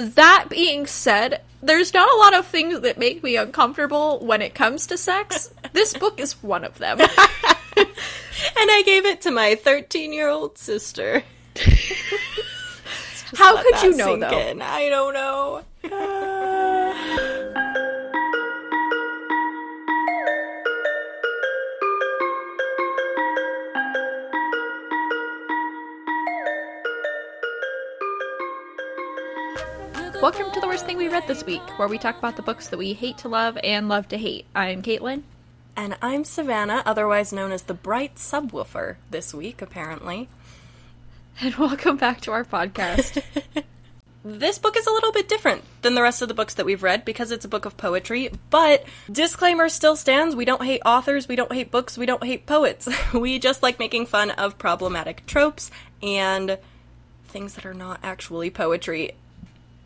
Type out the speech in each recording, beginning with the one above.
That being said, there's not a lot of things that make me uncomfortable when it comes to sex. this book is one of them. and I gave it to my 13 year old sister. How could you know, though? in. I don't know. Welcome to the worst thing we read this week, where we talk about the books that we hate to love and love to hate. I'm Kaitlyn. And I'm Savanah, otherwise known as the Bright Subwoofer, this week, apparently. And welcome back to our podcast. This book is a little bit different than the rest of the books that we've read because it's a book of poetry, but disclaimer still stands. We don't hate authors, we don't hate books, we don't hate poets. We just like making fun of problematic tropes and things that are not actually poetry.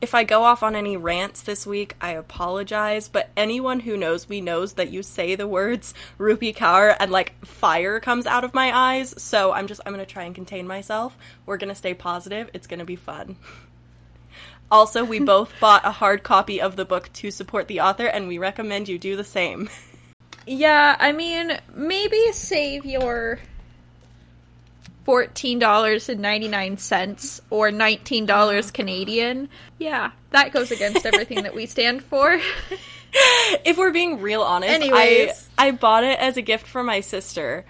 If I go off on any rants this week, I apologize, but anyone who knows me knows that you say the words Rupi Kaur and like fire comes out of my eyes, so I'm just I'm going to try and contain myself. We're going to stay positive. It's going to be fun. Also, we both bought a hard copy of the book to support the author, and we recommend you do the same. yeah, I mean, maybe save your $14.99 or $19 Canadian. Yeah, that goes against everything that we stand for. if we're being real honest, Anyways. I I bought it as a gift for my sister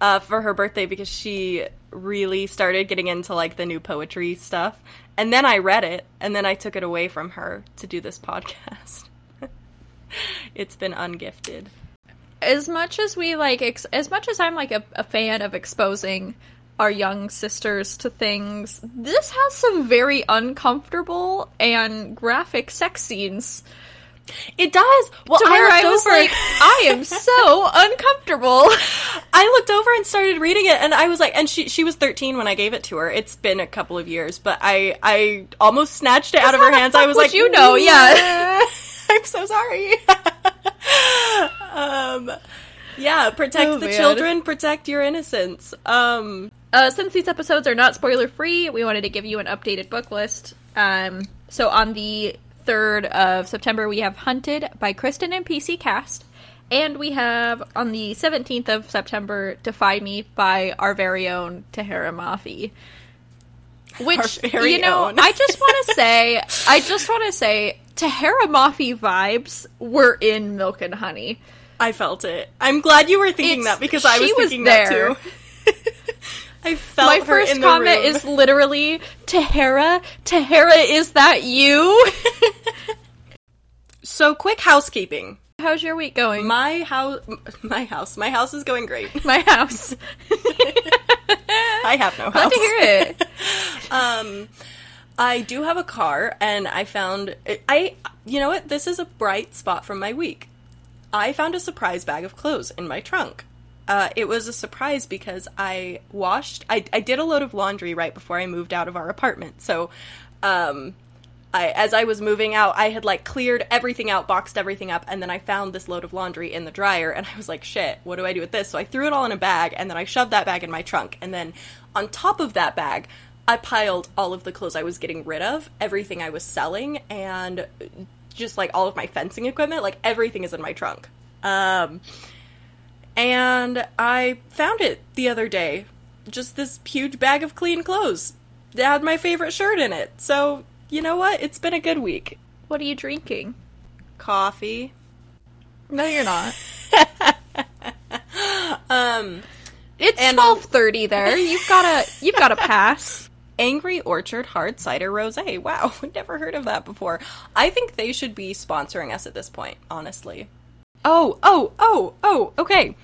uh, for her birthday because she really started getting into like the new poetry stuff, and then I read it, and then I took it away from her to do this podcast. it's been ungifted. as much as we like ex- as much as i'm like a, a fan of exposing our young sisters to things this has some very uncomfortable and graphic sex scenes It does. Well, to I where looked i was over. like i am so uncomfortable I looked over and started reading it, and I was like, and she she was 13 when I gave it to her. It's been a couple of years, but I I almost snatched it out of her hands. I was like, you know? Yeah. I'm so sorry. um, yeah, protect Oh, the man. children, protect your innocence. Um, uh, since these episodes are not spoiler free we wanted to give you an updated book list um, so on the 3rd of september we have hunted by kristin and pc cast and we have on the 17th of september defy me by our very own tahereh mafi which you know i just want to say i just want to say tahereh mafi vibes were in milk and honey I felt it. I'm glad you were thinking It's- that because I was was thinking there. that too. I felt my first comment is literally Tahereh, Tahereh, is that you? so quick housekeeping. How's your week going? My house, my house, my house is going great. My house. I have no house. Glad to hear it. Um, I do have a car, and I found I. You know what? This is a bright spot from my week. I found a surprise bag of clothes in my trunk. Uh, it was a surprise because I washed. I, I did a load of laundry right before I moved out of our apartment. So, um, I as I was moving out, I had like cleared everything out, boxed everything up, and then I found this load of laundry in the dryer, and I was like, "Shit, what do I do with this?" So I threw it all in a bag, and then I shoved that bag in my trunk, and then on top of that bag, I piled all of the clothes I was getting rid of, everything I was selling, and just like all of my fencing equipment, like everything is in my trunk. Um, and I found it the other day. Just this huge bag of clean clothes. It had my favorite shirt in it. So, you know what? It's been a good week. What are you drinking? Coffee. No, you're not. Um, It's twelve thirty there. You've got a you've got to pass. Angry Orchard Hard Cider Rosé. Wow, never heard of that before. I think they should be sponsoring us at this point, honestly. Oh, oh, oh, oh, okay.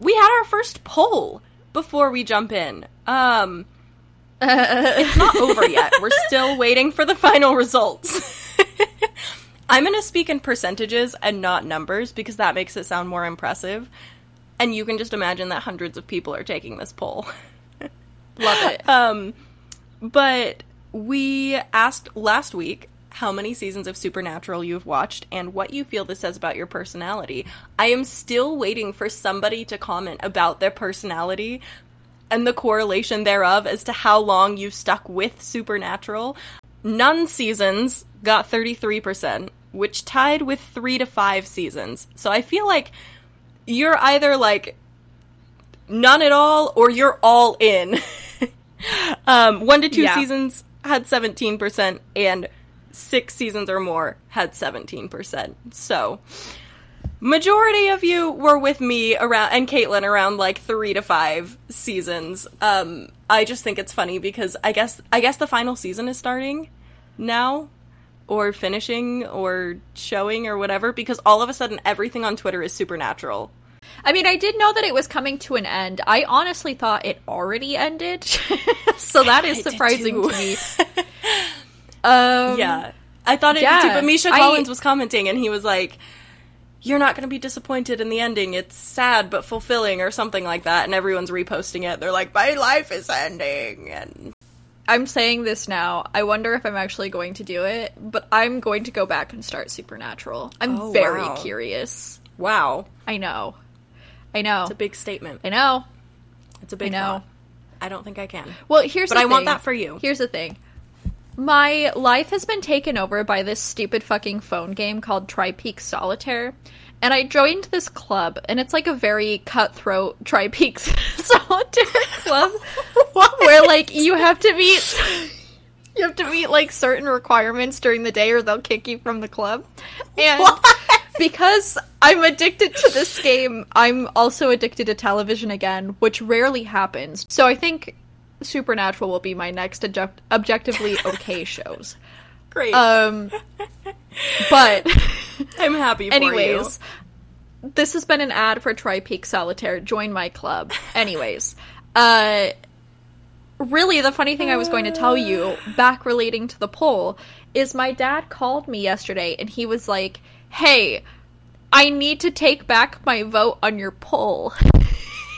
We had our first poll before we jump in. Um it's not over yet. We're still waiting for the final results. I'm going to speak in percentages and not numbers because that makes it sound more impressive. And you can just imagine that hundreds of people are taking this poll. Love it. Um, but we asked last week how many seasons of Supernatural you've watched and what you feel this says about your personality. I am still waiting for somebody to comment about their personality and the correlation thereof as to how long you've stuck with Supernatural. none seasons got 33%, which tied with 3 to 5 seasons. So I feel like you're either like none at all or you're all in. um, 1 to 2 Yeah. seasons had 17% and 6 seasons or more had 17%. So majority of you were with me around and Kaitlyn around like three to five seasons. Um, I just think it's funny because I guess I guess the final season is starting now, or finishing, or showing, or whatever. Because all of a sudden, everything on Twitter is supernatural. I mean, I did know that it was coming to an end. I honestly thought it already ended, so that is surprising to me. Um, Yeah, I thought it yeah, too. But Misha I- Collins was commenting, and he was like. You're not going to be disappointed in the ending. It's sad but fulfilling, or something like that. And everyone's reposting it. They're like, "My life is ending," and I'm saying this now. I wonder if I'm actually going to do it, but I'm going to go back and start Supernatural. I'm Oh, very wow. curious. wow, I know. I know. it's a big statement. I know. It's a big I know. thought. I don't think I can. Well, here's But I want that for you. Here's the thing. My life has been taken over by this stupid fucking phone game called Tri-Peaks Solitaire. And I joined this club, and it's like a very cutthroat Tri-Peaks Solitaire club where like you have to meet you have to meet like certain requirements during the day or they'll kick you from the club. And because I'm addicted to this game, I'm also addicted to television again, which rarely happens. So I think Supernatural will be my next object- objectively okay shows. Great. Um but I'm happy for anyways, this has been an ad for Tri-Peak Solitaire. Join my club. Anyways, uh really the funny thing I was going to tell you back relating to the poll is my dad called me yesterday and he was like, "Hey, I need to take back my vote on your poll."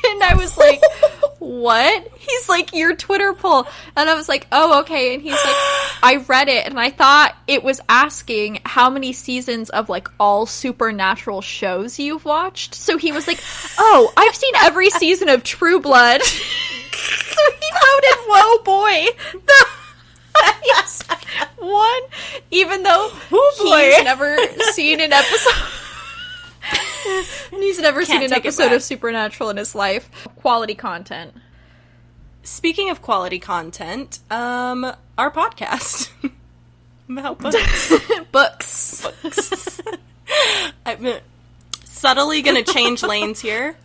and I was like, "What?" He's like, "Your Twitter poll." And I was like, "Oh, okay." And he's like, "I read it and I thought it was asking how many seasons of like all supernatural shows you've watched." So he was like, "Oh, I've seen every season of True Blood." so he voted "Whoa, boy." The one, even though Oh, boy. he's never seen an episode. And he's never seen Can't an episode of Supernatural in his life. Quality content. Speaking of quality content, um, our podcast. About books. Books. I'm uh, subtly gonna change lanes here.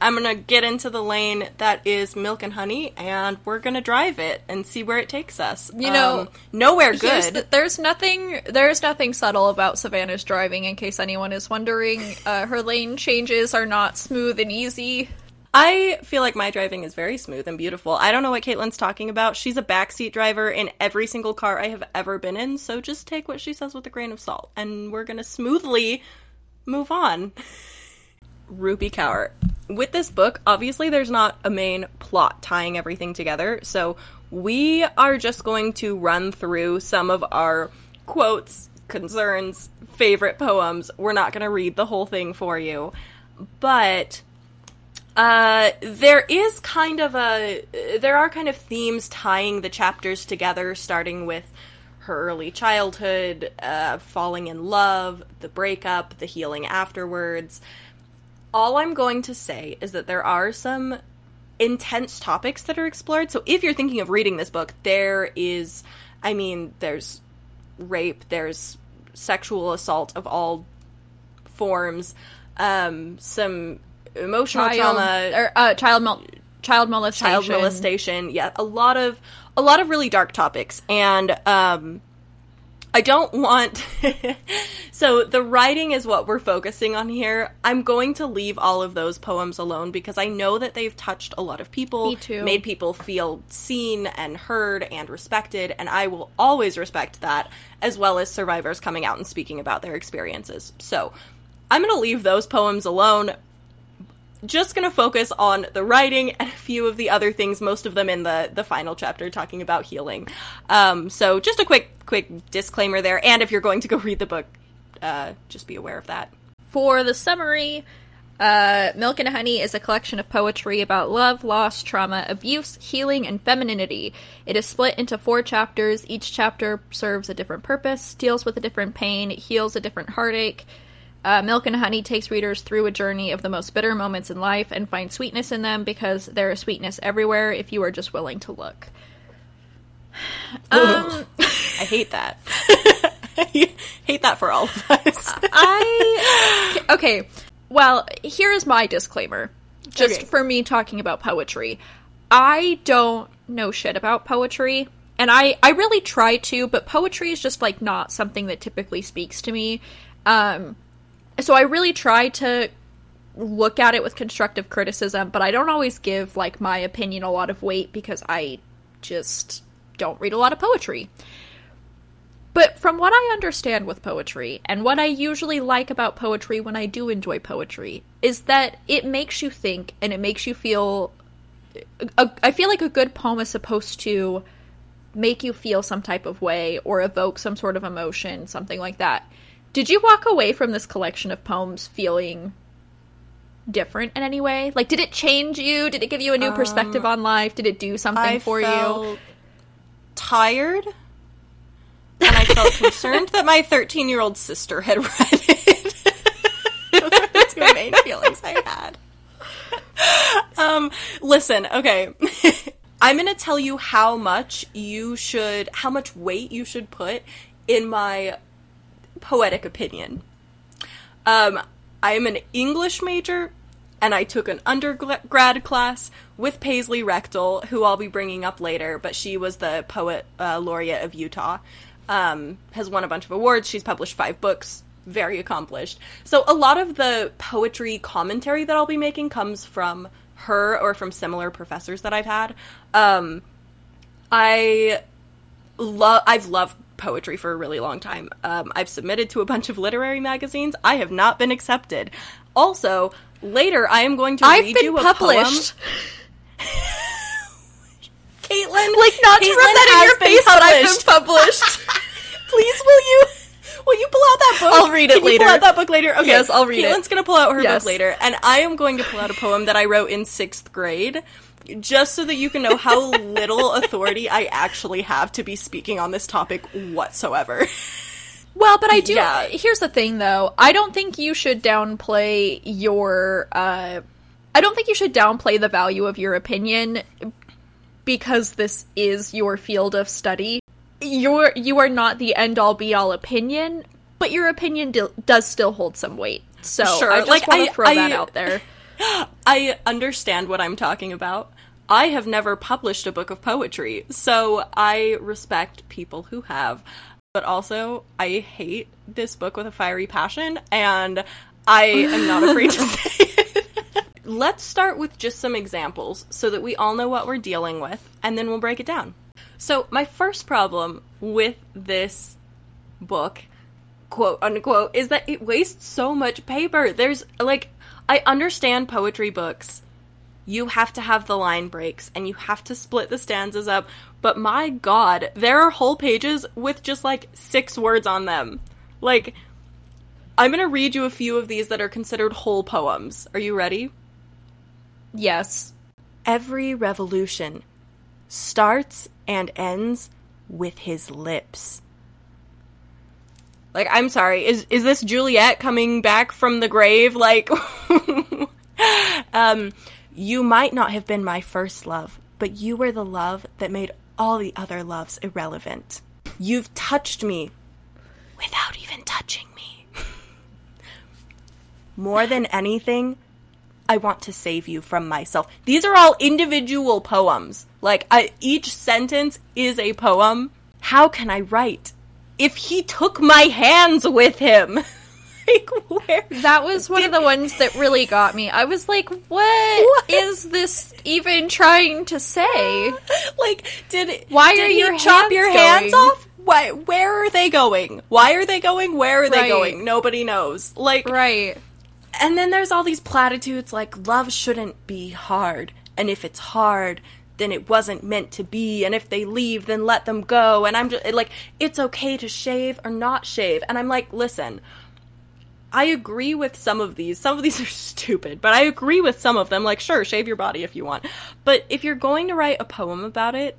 I'm gonna get into the lane that is milk and honey, and we're gonna drive it and see where it takes us. You know, Um, nowhere good. the- there's nothing. There's nothing subtle about Savanah's driving. In case anyone is wondering, uh, her lane changes are not smooth and easy. I feel like my driving is very smooth and beautiful. I don't know what Kaitlyn's talking about. She's a backseat driver in every single car I have ever been in, so just take what she says with a grain of salt, and we're gonna smoothly move on. Rupi Kaur. With this book, obviously there's not a main plot tying everything together, so we are just going to run through some of our quotes, concerns, favorite poems. We're not going to read the whole thing for you, but uh, there is kind of a there are kind of themes tying the chapters together, starting with her early childhood, uh, falling in love, the breakup, the healing afterwards. All I'm going to say is that there are some intense topics that are explored. So if you're thinking of reading this book, there is, I mean, there's rape, there's sexual assault of all forms, um, some emotional Child, trauma, or, uh, child, mol- child molestation. child molestation. Yeah, a lot of a lot of really dark topics, and um, I don't want. so the writing is what we're focusing on here. I'm going to leave all of those poems alone because I know that they've touched a lot of people, Me too. made people feel seen and heard and respected, and I will always respect that, as well as survivors coming out and speaking about their experiences. So. I'm going to leave those poems alone just gonna focus on the writing and a few of the other things most of them in the the final chapter talking about healing um so just a quick quick disclaimer there and if you're going to go read the book uh just be aware of that For the summary, Uh, Milk and Honey is a collection of poetry about love, loss, trauma, abuse, healing, and femininity. It is split into four chapters. Each chapter serves a different purpose, deals with a different pain, heals a different heartache. Uh, Milk and Honey takes readers through a journey of the most bitter moments in life and finds sweetness in them because there is sweetness everywhere if you are just willing to look. Um, I hate that. I hate that for all of us. I okay. Well, here's my disclaimer. Just Okay. for me talking about poetry. I don't know shit about poetry. And I, I really try to, but poetry is just like not something that typically speaks to me. Um, so I really try to look at it with constructive criticism, but I don't always give like my opinion a lot of weight because I just don't read a lot of poetry. But from what I understand with poetry, and what I usually like about poetry when I do enjoy poetry, is that it makes you think and it makes you feel. I feel like a good poem is supposed to make you feel some type of way or evoke some sort of emotion, something like that. Did you walk away from this collection of poems feeling different in any way? Like, did it change you? Did it give you a new perspective on life? Did it do something I for you? tired, and I felt concerned that my 13 year old sister had read it. Those are the two main feelings I had. Um, listen, okay. I'm gonna tell you how much you should, how much weight you should put in my poetic opinion. Um, I am an English major, and I took an undergrad class with Paisley Rekdal, who I'll be bringing up later, but she was the poet uh, laureate of Utah. Um, has won a bunch of awards. She's published five books. Very accomplished. So a lot of the poetry commentary that I'll be making comes from her or from similar professors that I've had. Um, I love I've loved poetry for a really long time. Um, I've submitted to a bunch of literary magazines. I have not been accepted. Also, later I am going to I've read you a published. poem. Kaitlyn, Like not to Kaitlyn rub that in your face, but I've been published. Please, will you? Will you pull out that book? I'll read it Can you later. pull out that book later. Okay, Yes, I'll read it. Kaitlyn's gonna pull out her Yes. book later, and I am going to pull out a poem that I wrote in sixth grade, just so that you can know how little authority I actually have to be speaking on this topic whatsoever. Well, but I do. Yeah. Here's the thing, though. I don't think you should downplay your. Uh, I don't think you should downplay the value of your opinion because this is your field of study. You're you are not the end all be all opinion, but your opinion do, does still hold some weight. So Sure, I just like, want to throw that I- out there. I understand what I'm talking about. I have never published a book of poetry, so I respect people who have. But also, I hate this book with a fiery passion, and I am not afraid to say it. Let's start with just some examples so that we all know what we're dealing with, and then we'll break it down. So, my first problem with this book quote unquote is that it wastes so much paper. There's like I understand poetry books. You have to have the line breaks and you have to split the stanzas up, but my god, there are whole pages with just like 6 words on them. Like I'm going to read you a few of these that are considered whole poems. Are you ready? Yes. Every revolution starts and ends with his lips. Like, I'm sorry, is is this Juliet coming back from the grave? Like, um, you might not have been my first love, but you were the love that made all the other loves irrelevant. You've touched me without even touching me. More than anything, I want to save you from myself. These are all individual poems. Like, I, each sentence is a poem. How can I write if he took my hands with him? like, where? That was one of the ones that really got me. I was like, what What? is this even trying to say? like, did Why did are he your chop your hands off? Why? Where are they going? Why are they going? Where are they going? Nobody knows. Like, Right. and then there's all these platitudes like love shouldn't be hard and if it's hard then it wasn't meant to be and if they leave then let them go and i'm just like it's okay to shave or not shave and i'm like listen I agree with some of these. Some of these are stupid, but I agree with some of them. Like, sure, shave your body if you want. But if you're going to write a poem about it,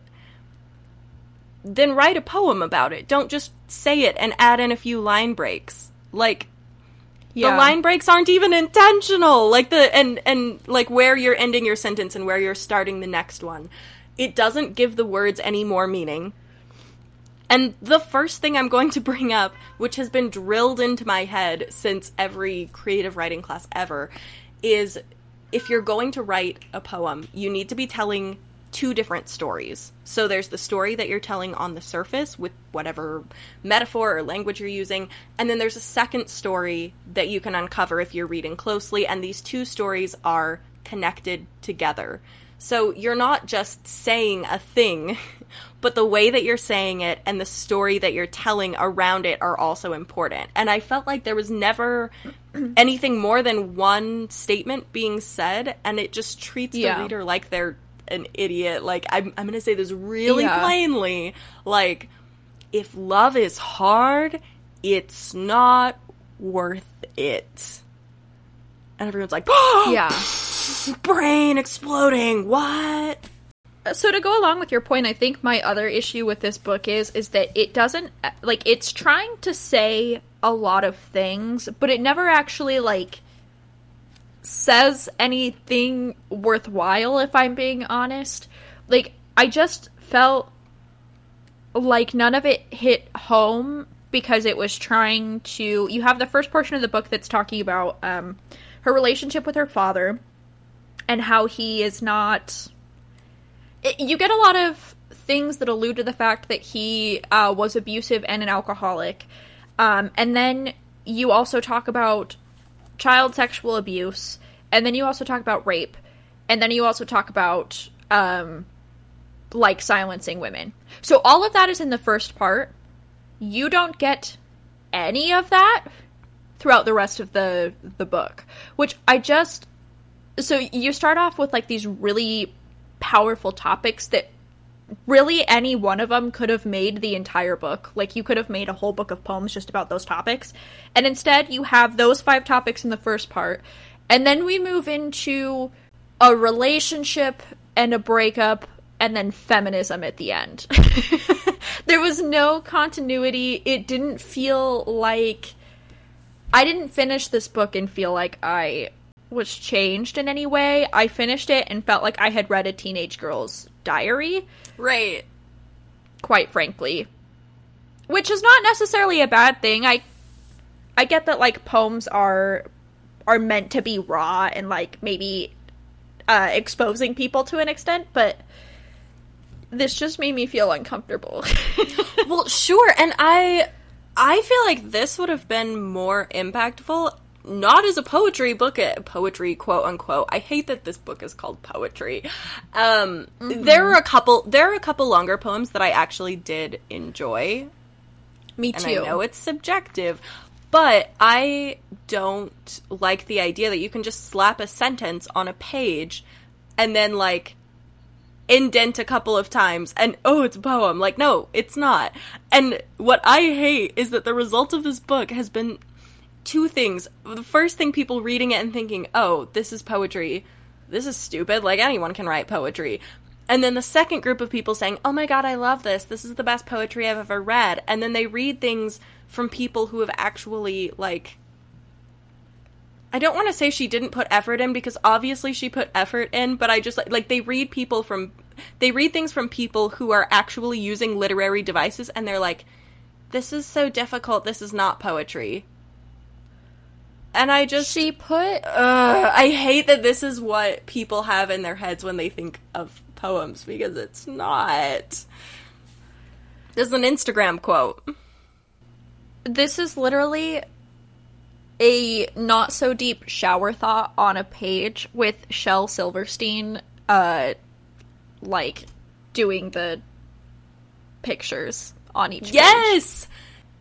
then write a poem about it. Don't just say it and add in a few line breaks. Like, the line breaks aren't even intentional. Like the and and like where you're ending your sentence and where you're starting the next one. It doesn't give the words any more meaning. And the first thing I'm going to bring up, which has been drilled into my head since every creative writing class ever, is if you're going to write a poem, you need to be telling two different stories. So there's the story that you're telling on the surface with whatever metaphor or language you're using, and then there's a second story that you can uncover if you're reading closely, and these two stories are connected together. So you're not just saying a thing, but the way that you're saying it and the story that you're telling around it are also important. And I felt like there was never anything more than one statement being said, and it just treats Yeah. the reader like they're an idiot. Like, I'm, I'm going to say this really Yeah. plainly. Like, if love is hard, it's not worth it. And everyone's like, oh, Yeah. brain exploding. What? so to go along with your point i think my other issue with this book is is that it doesn't like it's trying to say a lot of things but it never actually like says anything worthwhile if i'm being honest like i just felt like none of it hit home because it was trying to you have the first portion of the book that's talking about um her relationship with her father and how he is not it, you get a lot of things that allude to the fact that he uh, was abusive and an alcoholic. Um, and then you also talk about child sexual abuse, and then you also talk about rape, and then you also talk about um, like silencing women. So all of that is in the first part. You don't get any of that throughout the rest of the the book, which I just so you start off with like these really powerful topics that really any one of them could have made the entire book. Like you could have made a whole book of poems just about those topics. And instead you have those five topics in the first part. And then we move into a relationship and a breakup and then feminism at the end. there was no continuity. It didn't feel like I didn't finish this book and feel like I was changed in any way. I finished it and felt like I had read a teenage girl's diary, Right. quite frankly. Which is not necessarily a bad thing. I I get that like poems are are meant to be raw and like maybe uh exposing people to an extent, but this just made me feel uncomfortable. Well, sure, and I I feel like this would have been more impactful not as a poetry book, a poetry quote unquote. I hate that this book is called poetry. Um there are a couple there are a couple longer poems that I actually did enjoy me and too. I know it's subjective, but I don't like the idea that you can just slap a sentence on a page and then like indent a couple of times and oh it's a poem like no it's not and what i hate is that the result of this book has been two things. The first thing people reading it and thinking oh this is poetry. This is stupid. Like anyone can write poetry. And then the second group of people saying oh my god i love this. This is the best poetry i've ever read. And then they read things from people who have actually like I don't want to say she didn't put effort in because obviously she put effort in, but I just like they read people from they read things from people who are actually using literary devices and they're like this is so difficult, this is not poetry. And I just she put Ugh, I hate that this is what people have in their heads when they think of poems because it's not. This is an Instagram quote. this is literally a not so deep shower thought on a page with Shel Silverstein uh like doing the pictures on each page. Yes.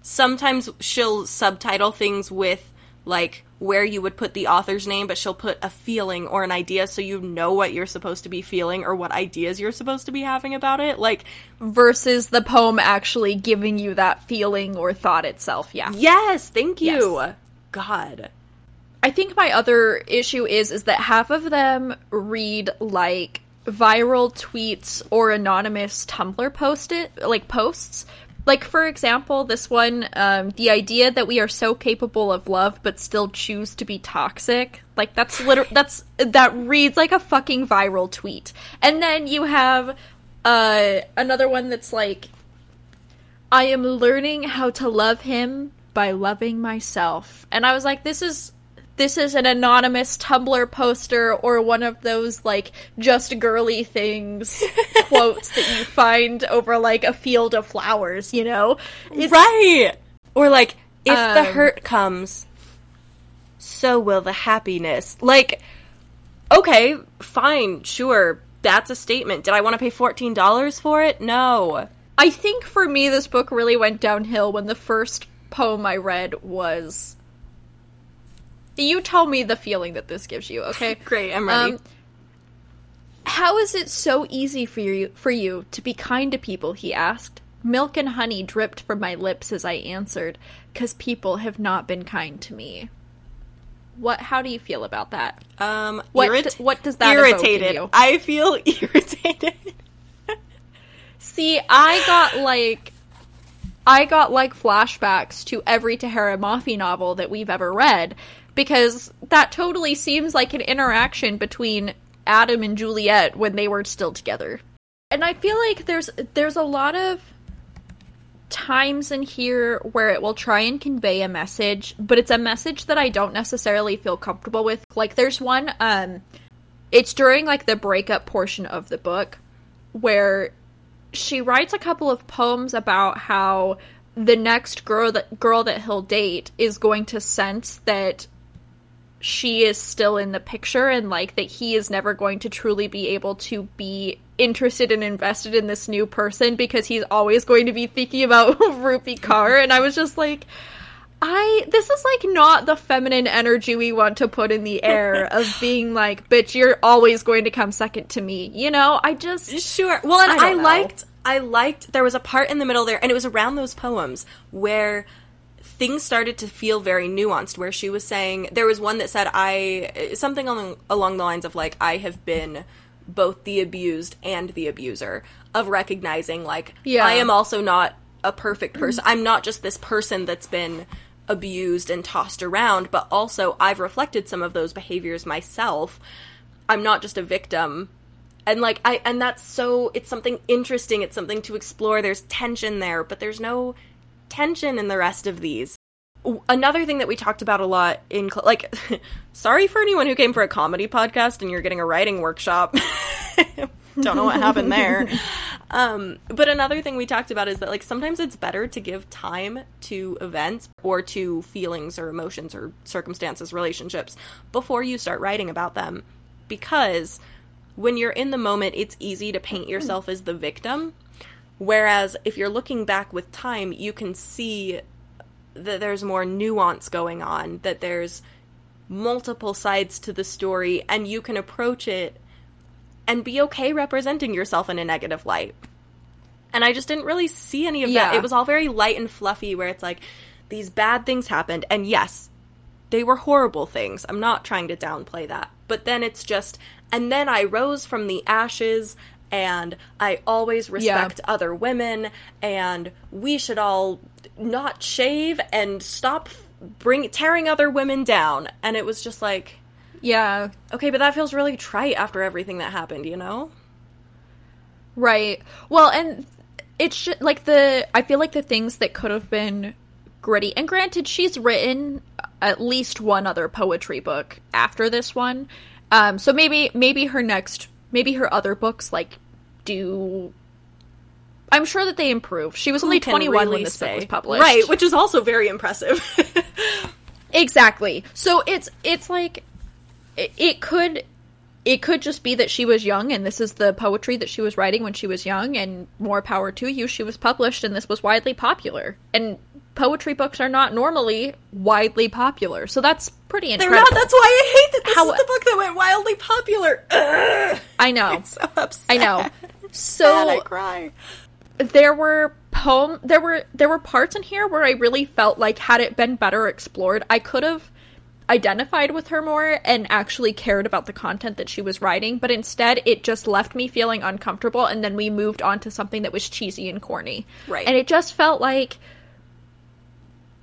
Sometimes she'll subtitle things with like where you would put the author's name, but she'll put a feeling or an idea so you know what you're supposed to be feeling or what ideas you're supposed to be having about it. Like, versus the poem actually giving you that feeling or thought itself. Yeah. yes, thank you. Yes. God. I think my other issue is is that half of them read like viral tweets or anonymous Tumblr post it like posts. Like for example, this one, um, the idea that we are so capable of love but still choose to be toxic. Like that's liter- that's that reads like a fucking viral tweet. And then you have uh, another one that's like, I am learning how to love him by loving myself. And I was like, this is this is an anonymous Tumblr poster or one of those like just girly things quotes that you find over like a field of flowers, you know? It's, right. Or like if um, the hurt comes, so will the happiness. Like okay, fine, sure. That's a statement. Did I want to pay $14 for it? No. I think for me this book really went downhill when the first poem I read was you tell me the feeling that this gives you, okay? Great, I'm ready. Um, how is it so easy for you for you to be kind to people? He asked. Milk and honey dripped from my lips as I answered, "Cause people have not been kind to me." What? How do you feel about that? Um, what? Irrit- what does that mean? irritated? you? I feel irritated. See, I got like I got like flashbacks to every Tahereh Mafi novel that we've ever read because that totally seems like an interaction between Adam and Juliet when they were still together. And I feel like there's there's a lot of times in here where it will try and convey a message, but it's a message that I don't necessarily feel comfortable with. Like there's one um it's during like the breakup portion of the book where she writes a couple of poems about how the next girl that girl that he'll date is going to sense that she is still in the picture and like that he is never going to truly be able to be interested and invested in this new person because he's always going to be thinking about Rupi Kaur. And I was just like I this is like not the feminine energy we want to put in the air of being like bitch you're always going to come second to me you know? I just sure. Well and I, I liked I liked there was a part in the middle there and it was around those poems where things started to feel very nuanced where she was saying there was one that said i something along, along the lines of like i have been both the abused and the abuser of recognizing like yeah. i am also not a perfect person. I'm not just this person that's been abused and tossed around but also i've reflected some of those behaviors myself. I'm not just a victim. And like i and that's so it's something interesting. It's something to explore. There's tension there but there's no tension in the rest of these. Another thing that we talked about a lot in cl- like sorry for anyone who came for a comedy podcast and you're getting a writing workshop. Don't know what happened there. Um, but another thing we talked about is that like sometimes it's better to give time to events or to feelings or emotions or circumstances, relationships before you start writing about them because when you're in the moment, it's easy to paint yourself as the victim Whereas if you're looking back with time, you can see that there's more nuance going on, that there's multiple sides to the story, and you can approach it and be okay representing yourself in a negative light. And I just didn't really see any of yeah. that. It was all very light and fluffy, where it's like, these bad things happened, and yes, they were horrible things. I'm not trying to downplay that. But then it's just, and then I rose from the ashes and I always respect yeah. other women, and we should all not shave and stop bring tearing other women down. And it was just like, yeah, okay, but that feels really trite after everything that happened, you know? Right. Well, and it's just like the I feel like the things that could have been gritty. And granted, she's written at least one other poetry book after this one. Um, so maybe maybe her next maybe her other books like do I'm sure that they improve. She was Who only 21 really when this say? book was published. Right, which is also very impressive. exactly. So it's it's like it, it could it could just be that she was young and this is the poetry that she was writing when she was young and more power to you she was published and this was widely popular and poetry books are not normally widely popular so that's pretty incredible they're not that's why i hate that this How, is the book that went wildly popular Ugh. i know so upset. i know so I cry there were poem there were there were parts in here where I really felt like had it been better explored, I could have identified with her more and actually cared about the content that she was writing, but instead it just left me feeling uncomfortable and then we moved on to something that was cheesy and corny. Right. And it just felt like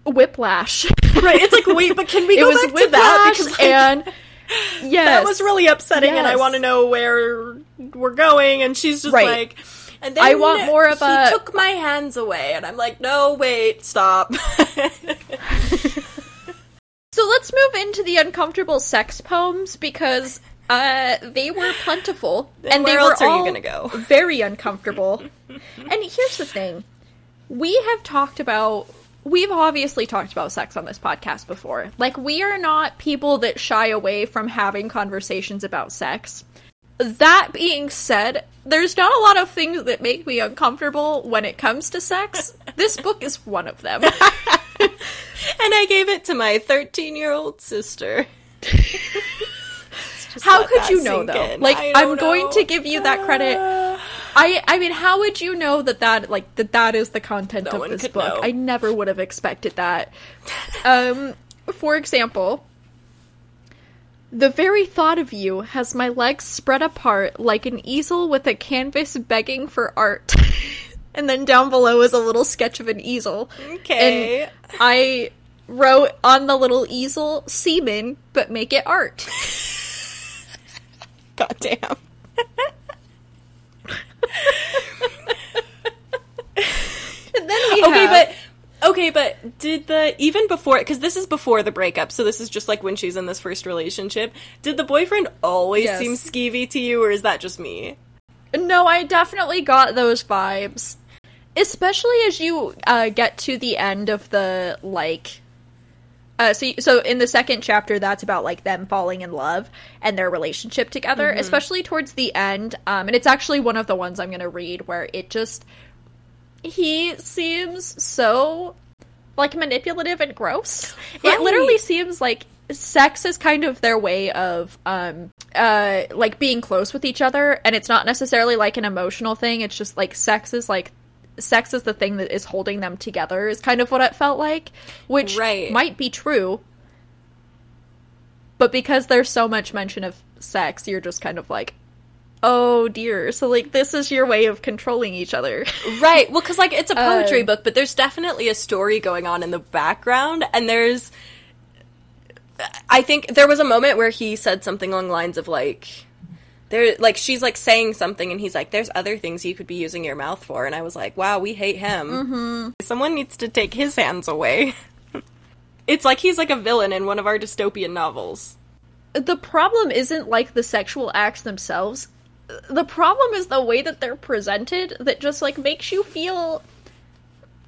whiplash. Right. It's like, wait, but can we it go was back to that? Because like, and yes. that was really upsetting, and I want to know where we're going. And she's just Right. like, and then I want more of he a- took my hands away, and I'm like, no, wait, stop. So let's move into the uncomfortable sex poems because uh, they were plentiful and they where were else are you all gonna go? very uncomfortable. and here's the thing: we have talked about. We've obviously talked about sex on this podcast before. Like, we are not people that shy away from having conversations about sex. That being said, there's not a lot of things that make me uncomfortable when it comes to sex. this book is one of them. and I gave it to my 13 year old sister. How could you know though? in. Like I'm don't going know. to give you that credit. Ah. I I mean, how would you know that that like that that is the content No of this book? know. I never would have expected that. um, for example, the very thought of you has my legs spread apart like an easel with a canvas begging for art. and then down below is a little sketch of an easel. Okay. And I wrote on the little easel semen, but make it art. God damn. And then we Okay, have- but okay, but did the even before because this is before the breakup, so this is just like when she's in this first relationship. Did the boyfriend always Yes. seem skeevy to you, or is that just me? No, I definitely got those vibes. Especially as you uh, get to the end of the like uh, so, so in the second chapter, that's about like them falling in love and their relationship together. Especially towards the end, um, and it's actually one of the ones I'm going to read where it just he seems so like manipulative and gross. It literally seems like sex is kind of their way of um uh like being close with each other and it's not necessarily like an emotional thing it's just like sex is like sex is the thing that is holding them together is kind of what it felt like which Right. might be true but because there's so much mention of sex you're just kind of like oh dear so like this is your way of controlling each other Right. Well, because like it's a poetry Um, book, but there's definitely a story going on in the background, and there's. I think there was a moment where he said something along the lines of like, there, like she's like saying something, and he's like, "There's other things you could be using your mouth for," and I was like, "Wow, we hate him. Mm-hmm. Someone needs to take his hands away." it's like he's like a villain in one of our dystopian novels. the problem isn't like the sexual acts themselves. The problem is the way that they're presented that just like makes you feel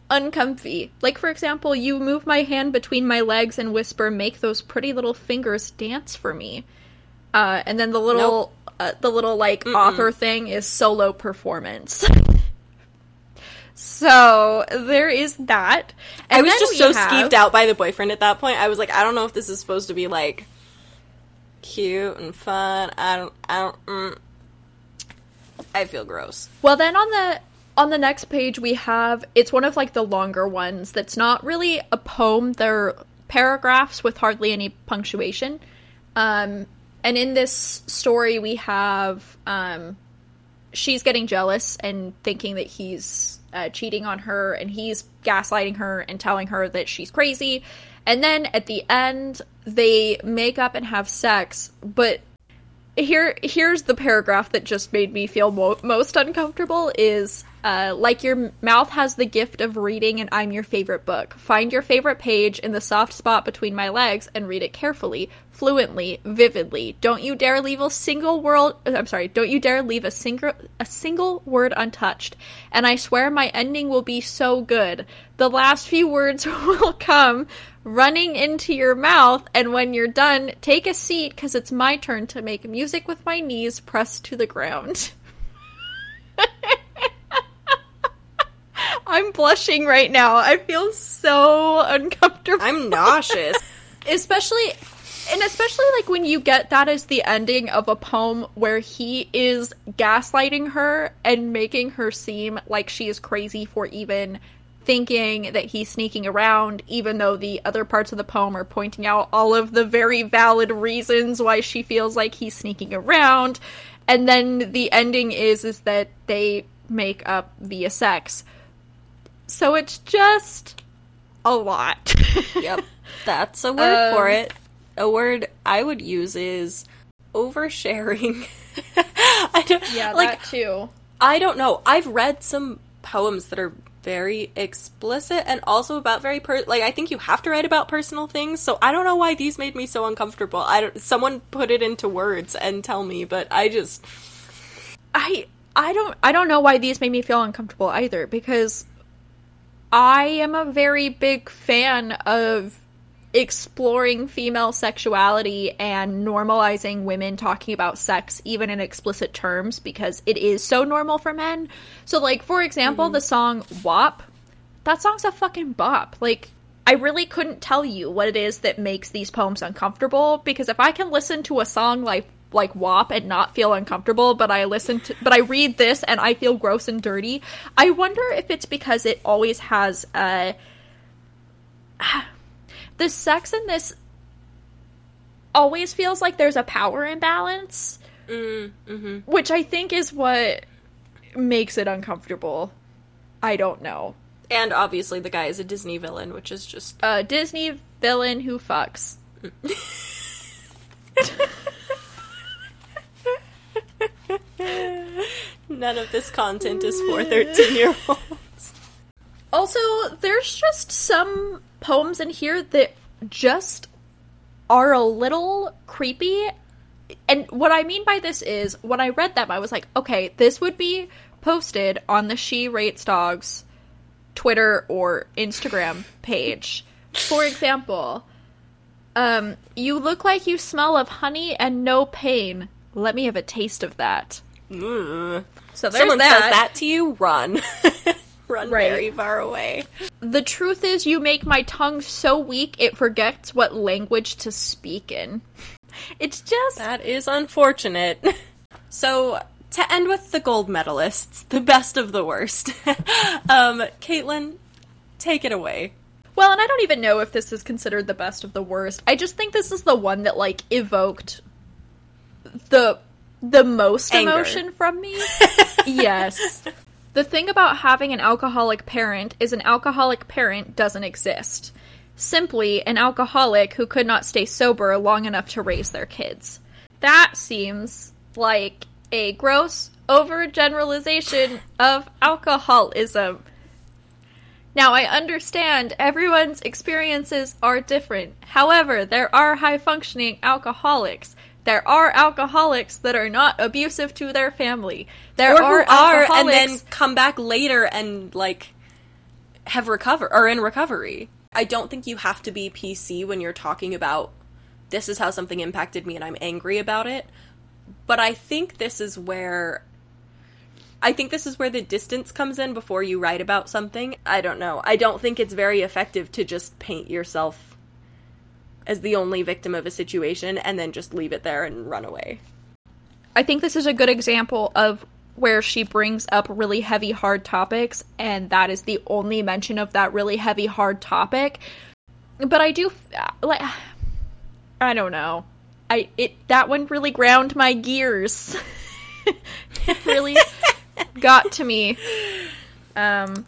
uncomfy. Like for example, you move my hand between my legs and whisper, "Make those pretty little fingers dance for me." Uh, and then the little, uh, the little like author thing is solo performance. so there is that. And I was just so have- skeeved out by the boyfriend at that point. I was like, I don't know if this is supposed to be like cute and fun. I don't. I don't. Mm. I feel gross. Well, then on the on the next page we have it's one of like the longer ones that's not really a poem. They're paragraphs with hardly any punctuation. Um, and in this story we have um, she's getting jealous and thinking that he's uh, cheating on her, and he's gaslighting her and telling her that she's crazy. And then at the end, they make up and have sex, but here here's the paragraph that just made me feel mo- most uncomfortable is uh, like your mouth has the gift of reading and i'm your favorite book. Find your favorite page in the soft spot between my legs and read it carefully fluently vividly. Don't you dare leave a single word i'm sorry don't you dare leave a single a single word untouched. And i swear my ending will be so good. The last few words will come running into your mouth and when you're done take a seat because it's my turn to make music with my knees pressed to the ground. I'm blushing right now. I feel so uncomfortable. I'm nauseous. especially and especially like when you get that as the ending of a poem where he is gaslighting her and making her seem like she is crazy for even thinking that he's sneaking around, even though the other parts of the poem are pointing out all of the very valid reasons why she feels like he's sneaking around. And then the ending is is that they make up via sex. So it's just a lot. yep. That's a word um, for it. A word I would use is oversharing. I don't Yeah, like, that too. I don't know. I've read some poems that are very explicit and also about very per like I think you have to write about personal things. So I don't know why these made me so uncomfortable. I don't someone put it into words and tell me, but I just I I don't I don't know why these made me feel uncomfortable either because I am a very big fan of exploring female sexuality and normalizing women talking about sex even in explicit terms because it is so normal for men. So like for example, mm-hmm. the song WAP, that song's a fucking bop. Like I really couldn't tell you what it is that makes these poems uncomfortable because if I can listen to a song like like WAP and not feel uncomfortable, but I listen to but I read this and I feel gross and dirty. I wonder if it's because it always has a the sex in this always feels like there's a power imbalance, mm, mm-hmm. which I think is what makes it uncomfortable. I don't know. And obviously, the guy is a Disney villain, which is just a Disney villain who fucks. None of this content is for 13 year olds. Also, there's just some poems in here that just are a little creepy. And what I mean by this is, when I read them, I was like, okay, this would be posted on the She Rates Dogs Twitter or Instagram page. For example, um, you look like you smell of honey and no pain. Let me have a taste of that. Mm. So there's Someone that. says that to you, run. run right. very far away. The truth is, you make my tongue so weak it forgets what language to speak in. It's just. That is unfortunate. so, to end with the gold medalists, the best of the worst, um, Kaitlyn, take it away. Well, and I don't even know if this is considered the best of the worst. I just think this is the one that, like, evoked the the most Anger. emotion from me. yes. The thing about having an alcoholic parent is an alcoholic parent doesn't exist. Simply an alcoholic who could not stay sober long enough to raise their kids. That seems like a gross overgeneralization of alcoholism. Now, I understand everyone's experiences are different. However, there are high functioning alcoholics there are alcoholics that are not abusive to their family. There or are, are and then come back later and like have recover or in recovery. I don't think you have to be PC when you're talking about this is how something impacted me and I'm angry about it. But I think this is where I think this is where the distance comes in before you write about something. I don't know. I don't think it's very effective to just paint yourself as the only victim of a situation and then just leave it there and run away. I think this is a good example of where she brings up really heavy hard topics and that is the only mention of that really heavy hard topic. But I do like I don't know. I it that one really ground my gears. it really got to me. Um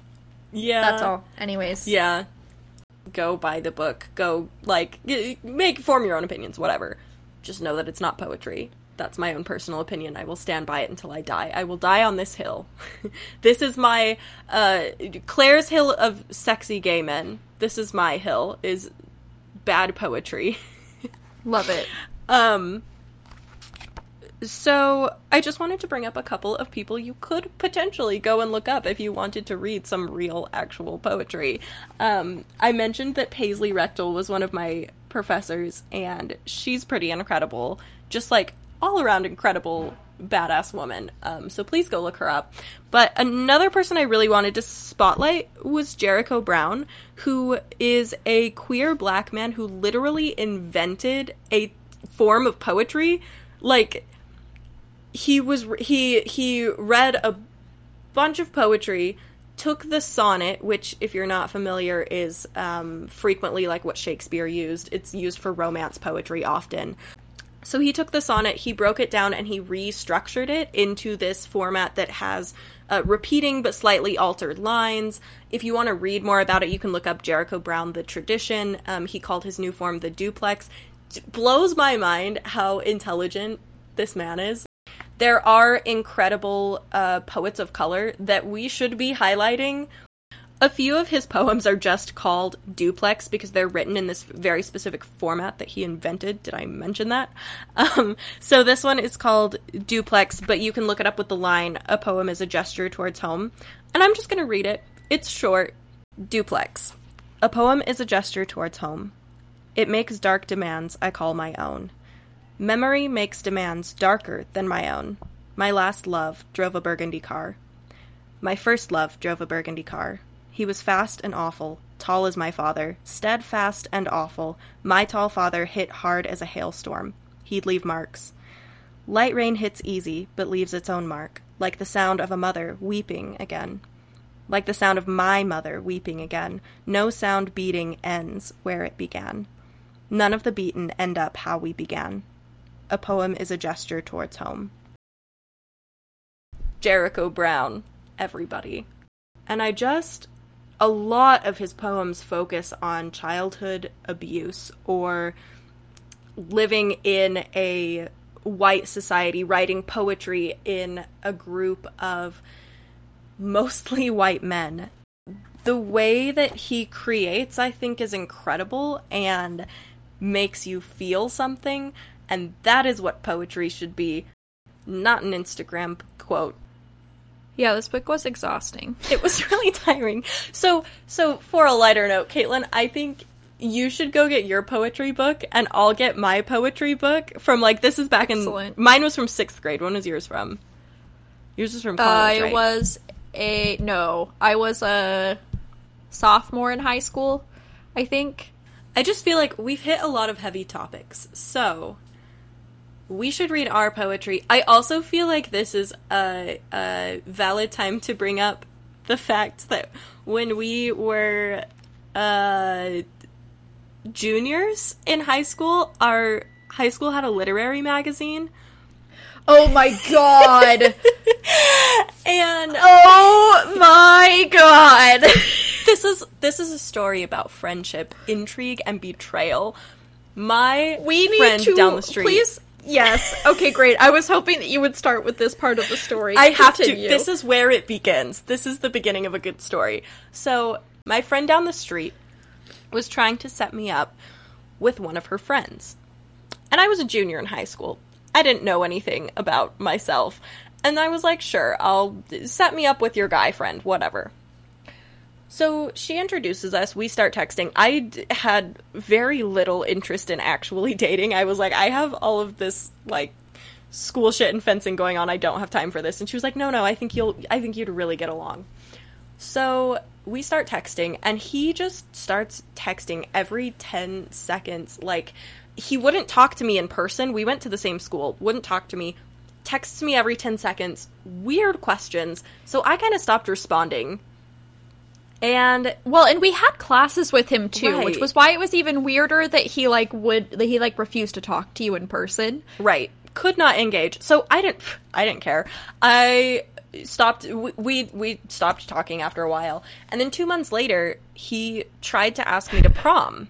yeah. That's all. Anyways. Yeah go buy the book. Go like make form your own opinions, whatever. Just know that it's not poetry. That's my own personal opinion. I will stand by it until I die. I will die on this hill. this is my uh Claire's hill of sexy gay men. This is my hill is bad poetry. Love it. Um so, I just wanted to bring up a couple of people you could potentially go and look up if you wanted to read some real, actual poetry. Um, I mentioned that Paisley Rekdal was one of my professors, and she's pretty incredible. Just like all around incredible badass woman. Um, so please go look her up. But another person I really wanted to spotlight was Jericho Brown, who is a queer black man who literally invented a form of poetry. Like he was he he read a bunch of poetry took the sonnet, which, if you're not familiar, is um, frequently like what Shakespeare used. It's used for romance poetry often. So he took the sonnet, he broke it down, and he restructured it into this format that has uh, repeating but slightly altered lines. If you want to read more about it, you can look up Jericho Brown, The Tradition. Um, he called his new form the duplex. It blows my mind how intelligent this man is. There are incredible uh, poets of color that we should be highlighting. A few of his poems are just called duplex because they're written in this very specific format that he invented. Did I mention that? Um, so this one is called duplex, but you can look it up with the line A poem is a gesture towards home. And I'm just going to read it. It's short. Duplex. A poem is a gesture towards home. It makes dark demands I call my own. Memory makes demands darker than my own. My last love drove a burgundy car. My first love drove a burgundy car. He was fast and awful, tall as my father, steadfast and awful. My tall father hit hard as a hailstorm. He'd leave marks. Light rain hits easy, but leaves its own mark, like the sound of a mother weeping again. Like the sound of my mother weeping again. No sound beating ends where it began. None of the beaten end up how we began a poem is a gesture towards home. Jericho Brown, everybody. And I just, a lot of his poems focus on childhood abuse or living in a white society, writing poetry in a group of mostly white men. The way that he creates, I think, is incredible and makes you feel something. And that is what poetry should be, not an Instagram quote. Yeah, this book was exhausting. It was really tiring. So, so for a lighter note, Kaitlyn, I think you should go get your poetry book, and I'll get my poetry book from like this is back Excellent. in mine was from sixth grade. When was yours from? Yours was from college. I right? was a no. I was a sophomore in high school, I think. I just feel like we've hit a lot of heavy topics. So we should read our poetry. I also feel like this is a, a valid time to bring up the fact that when we were uh, juniors in high school, our high school had a literary magazine. Oh my god! And oh my god! this is this is a story about friendship, intrigue, and betrayal. My we need friend to down the street. Please, yes. Okay, great. I was hoping that you would start with this part of the story. I have Continue. to. This is where it begins. This is the beginning of a good story. So, my friend down the street was trying to set me up with one of her friends. And I was a junior in high school. I didn't know anything about myself. And I was like, sure, I'll set me up with your guy friend, whatever. So she introduces us. We start texting. I d- had very little interest in actually dating. I was like, I have all of this like school shit and fencing going on. I don't have time for this. And she was like, No, no, I think you'll. I think you'd really get along. So we start texting, and he just starts texting every ten seconds. Like he wouldn't talk to me in person. We went to the same school. Wouldn't talk to me. Texts me every ten seconds. Weird questions. So I kind of stopped responding. And Well, and we had classes with him too, which was why it was even weirder that he like would that he like refused to talk to you in person. Right. Could not engage. So I didn't I didn't care. I stopped we we, we stopped talking after a while. And then 2 months later, he tried to ask me to prom.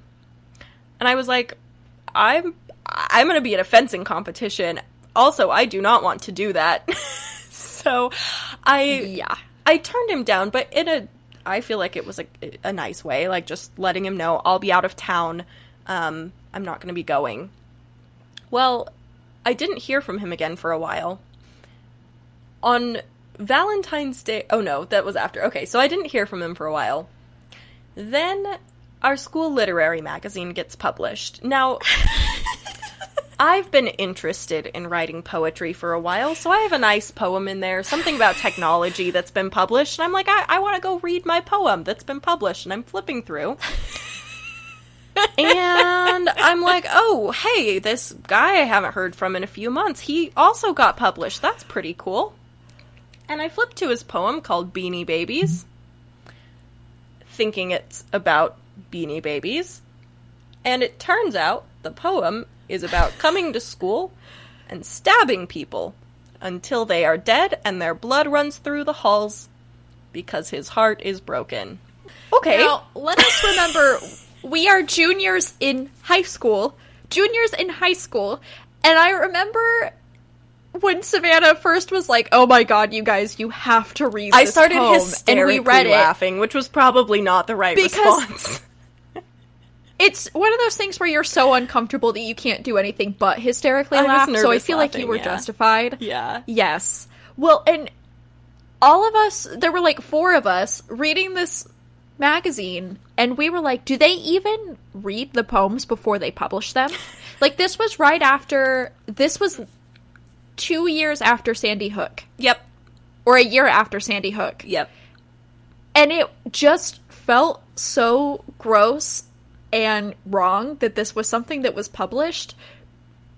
And I was like, I'm I'm going to be at a fencing competition. Also, I do not want to do that. so I Yeah. I turned him down, but in a I feel like it was a, a nice way, like just letting him know I'll be out of town. Um, I'm not going to be going. Well, I didn't hear from him again for a while. On Valentine's Day, oh no, that was after. Okay, so I didn't hear from him for a while. Then our school literary magazine gets published. Now, I've been interested in writing poetry for a while, so I have a nice poem in there, something about technology that's been published, and I'm like, I, I want to go read my poem that's been published, and I'm flipping through. and I'm like, oh, hey, this guy I haven't heard from in a few months, he also got published. That's pretty cool. And I flipped to his poem called Beanie Babies, thinking it's about beanie babies. And it turns out the poem is about coming to school and stabbing people until they are dead and their blood runs through the halls because his heart is broken. Okay. Now, let us remember we are juniors in high school. Juniors in high school. And I remember when Savanah first was like, "Oh my god, you guys, you have to read." I started poem, hysterically and we read laughing, which was probably not the right because response. it's one of those things where you're so uncomfortable that you can't do anything but hysterically I laugh. So I feel laughing, like you were yeah. justified. Yeah. Yes. Well, and all of us, there were like four of us reading this magazine, and we were like, do they even read the poems before they publish them? like, this was right after, this was two years after Sandy Hook. Yep. Or a year after Sandy Hook. Yep. And it just felt so gross and wrong that this was something that was published.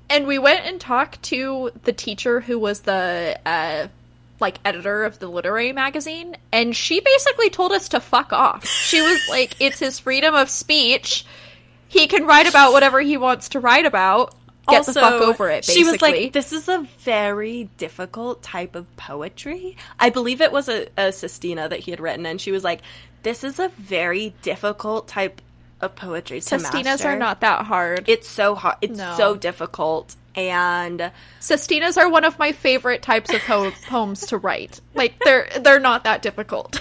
And we went and talked to the teacher who was the uh, like editor of the literary magazine, and she basically told us to fuck off. She was like, "It's his freedom of speech. He can write about whatever he wants to write about." Get also, the fuck over it. Basically. She was like, "This is a very difficult type of poetry." I believe it was a, a Sestina that he had written, and she was like, "This is a very difficult type of poetry to Sestinas master. are not that hard. It's so hard. It's no. so difficult. And Sestinas are one of my favorite types of po- poems to write. Like they're they're not that difficult.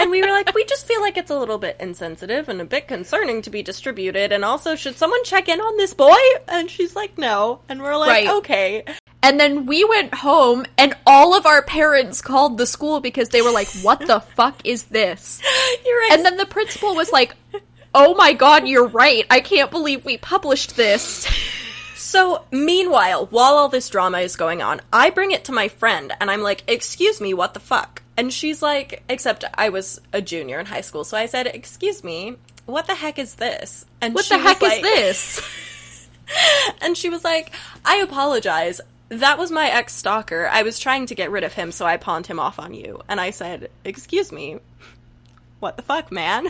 and we were like, we just feel like it's a little bit insensitive and a bit concerning to be distributed. And also, should someone check in on this boy? And she's like, no. And we're like, right. okay. And then we went home, and all of our parents called the school because they were like, what the fuck is this? You're right. And then the principal was like, oh my god, you're right. I can't believe we published this. So, meanwhile, while all this drama is going on, I bring it to my friend and I'm like, Excuse me, what the fuck? And she's like, Except I was a junior in high school, so I said, Excuse me, what the heck is this? And what the heck like, is this? and she was like, I apologize. That was my ex stalker. I was trying to get rid of him, so I pawned him off on you. And I said, Excuse me, what the fuck, man?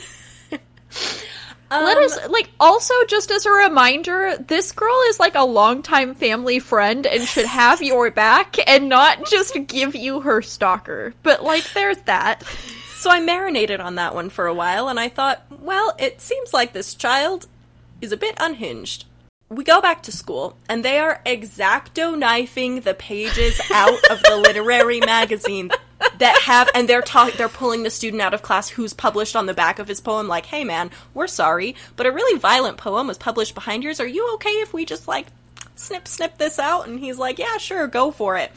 Um, Let us like also just as a reminder, this girl is like a longtime family friend and should have your back and not just give you her stalker. But like there's that. So I marinated on that one for a while and I thought, well, it seems like this child is a bit unhinged. We go back to school and they are exacto knifing the pages out of the literary magazine that have and they're talking they're pulling the student out of class who's published on the back of his poem like hey man we're sorry but a really violent poem was published behind yours are you okay if we just like snip snip this out and he's like yeah sure go for it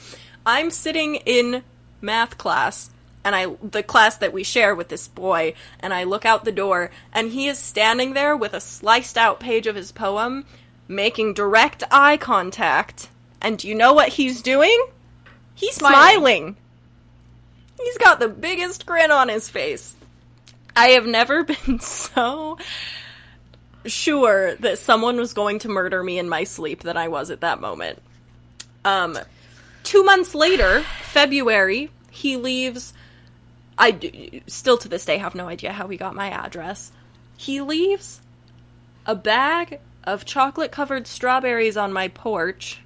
i'm sitting in math class and I the class that we share with this boy and I look out the door and he is standing there with a sliced out page of his poem making direct eye contact and do you know what he's doing? He's smiling. smiling. He's got the biggest grin on his face. I have never been so sure that someone was going to murder me in my sleep than I was at that moment. Um, two months later, February, he leaves. I still to this day have no idea how he got my address. He leaves a bag of chocolate covered strawberries on my porch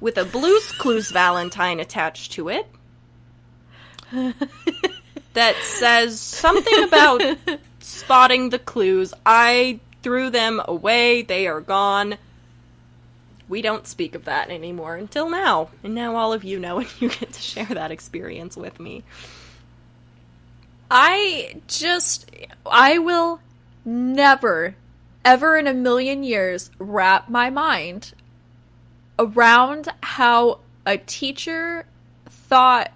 with a Blues Clues Valentine attached to it that says something about spotting the clues. I threw them away. They are gone. We don't speak of that anymore until now. And now all of you know and you get to share that experience with me. I just I will never ever in a million years wrap my mind around how a teacher thought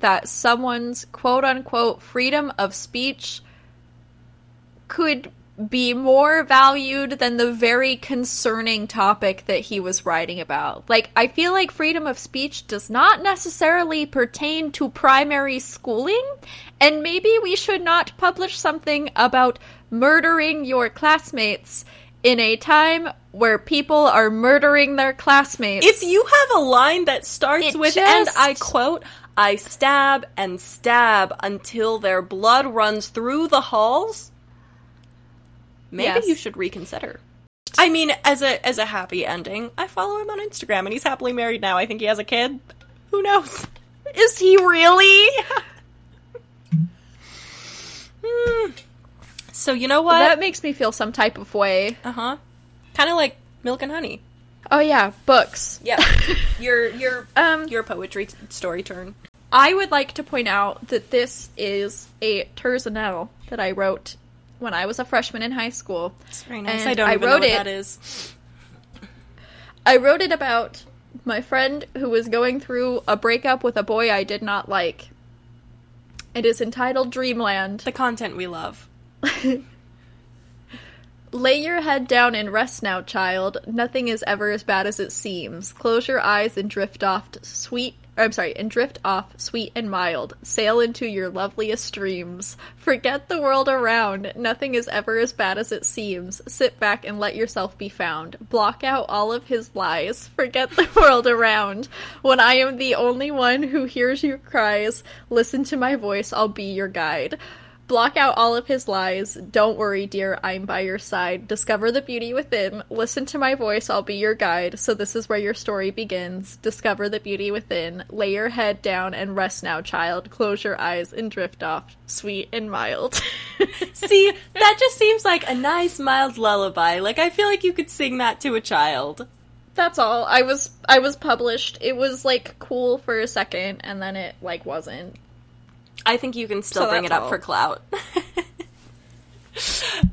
that someone's quote unquote freedom of speech could be more valued than the very concerning topic that he was writing about. Like, I feel like freedom of speech does not necessarily pertain to primary schooling, and maybe we should not publish something about murdering your classmates in a time where people are murdering their classmates. If you have a line that starts It with, and I quote, I stab and stab until their blood runs through the halls, maybe Yes. you should reconsider. I mean, as a as a happy ending, I follow him on Instagram and he's happily married now. I think he has a kid. Who knows? Is he really? Hmm. So you know what? That makes me feel some type of way. uh huh. Kind of like milk and honey. Oh yeah, books. Yep. your your Um, your poetry t- story turn. I would like to point out that this is a terzanelle that I wrote when I was a freshman in high school. It's very nice. And I don't I wrote know what it- that is. I wrote it about my friend who was going through a breakup with a boy I did not like. It is entitled Dreamland. The content we love. Lay your head down and rest now, child. Nothing is ever as bad as it seems. Close your eyes and drift off sweet. I'm sorry, and drift off sweet and mild. Sail into your loveliest dreams. Forget the world around. Nothing is ever as bad as it seems. Sit back and let yourself be found. Block out all of his lies. Forget the world around. When I am the only one who hears your cries, listen to my voice. I'll be your guide. Block out all of his lies. Don't worry, dear, I'm by your side. Discover the beauty within. Listen to my voice, I'll be your guide. So, this is where your story begins. Discover the beauty within. Lay your head down and rest now, child. Close your eyes and drift off, sweet and mild. See, that just seems like a nice, mild lullaby. Like, I feel like you could sing that to a child. That's all. I was I was published. It was like cool for a second and then it like wasn't. I think you can still So bring it up all. for clout.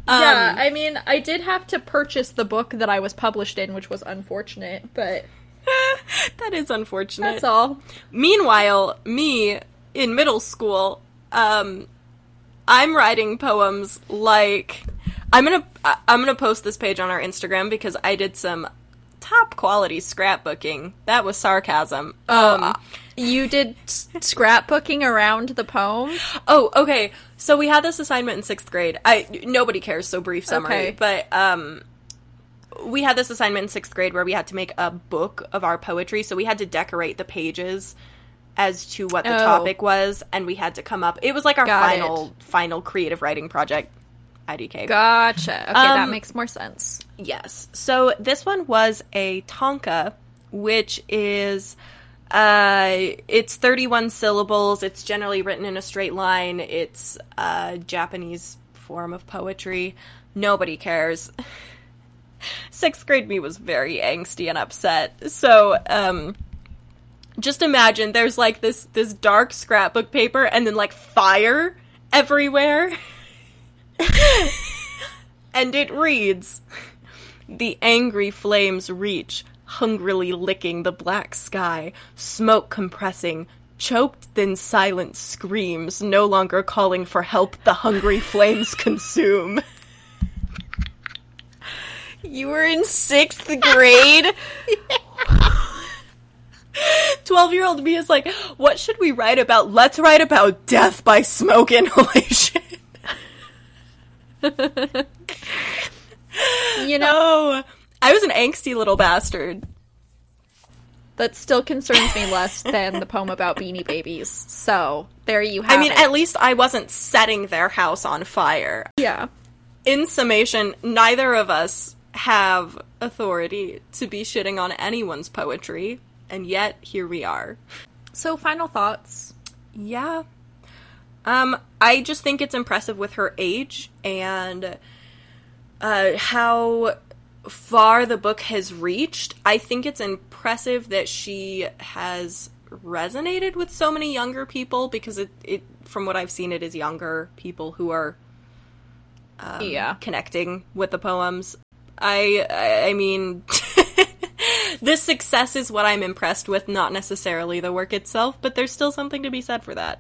yeah, Um, I mean, I did have to purchase the book that I was published in, which was unfortunate, but that is unfortunate. that's all. Meanwhile, me in middle school, um, I'm writing poems like I'm gonna I'm gonna post this page on our Instagram because I did some top quality scrapbooking. That was sarcasm. Um, You did scrapbooking around the poem? Oh, okay. So we had this assignment in sixth grade. I nobody cares. So brief summary, Okay. but um, we had this assignment in sixth grade where we had to make a book of our poetry. So we had to decorate the pages as to what the Oh. topic was, and we had to come up. It was like our Got final final creative writing project. IDK. Gotcha. Okay, that Um, makes more sense. Yes. So this one was a tanka, which is uh it's 31 syllables. It's generally written in a straight line. It's a Japanese form of poetry. Nobody cares. Sixth grade me was very angsty and upset. So, um just imagine there's like this this dark scrapbook paper and then like fire everywhere. and it reads The angry flames reach, hungrily licking the black sky, smoke compressing, choked then silent screams, no longer calling for help, the hungry flames consume. You were in sixth grade? 12 year old me is like, What should we write about? Let's write about death by smoke inhalation. you know, I was an angsty little bastard. that still concerns me less than the poem about beanie babies. So, there you have I mean, it. at least I wasn't setting their house on fire. yeah. in summation, neither of us have authority to be shitting on anyone's poetry, and yet here we are. So, final thoughts. Yeah. Um, I just think it's impressive with her age and uh, how far the book has reached. I think it's impressive that she has resonated with so many younger people because it, it from what I've seen, it is younger people who are yeah. connecting with the poems. I I I mean this success is what I'm impressed with, not necessarily the work itself, but there's still something to be said for that.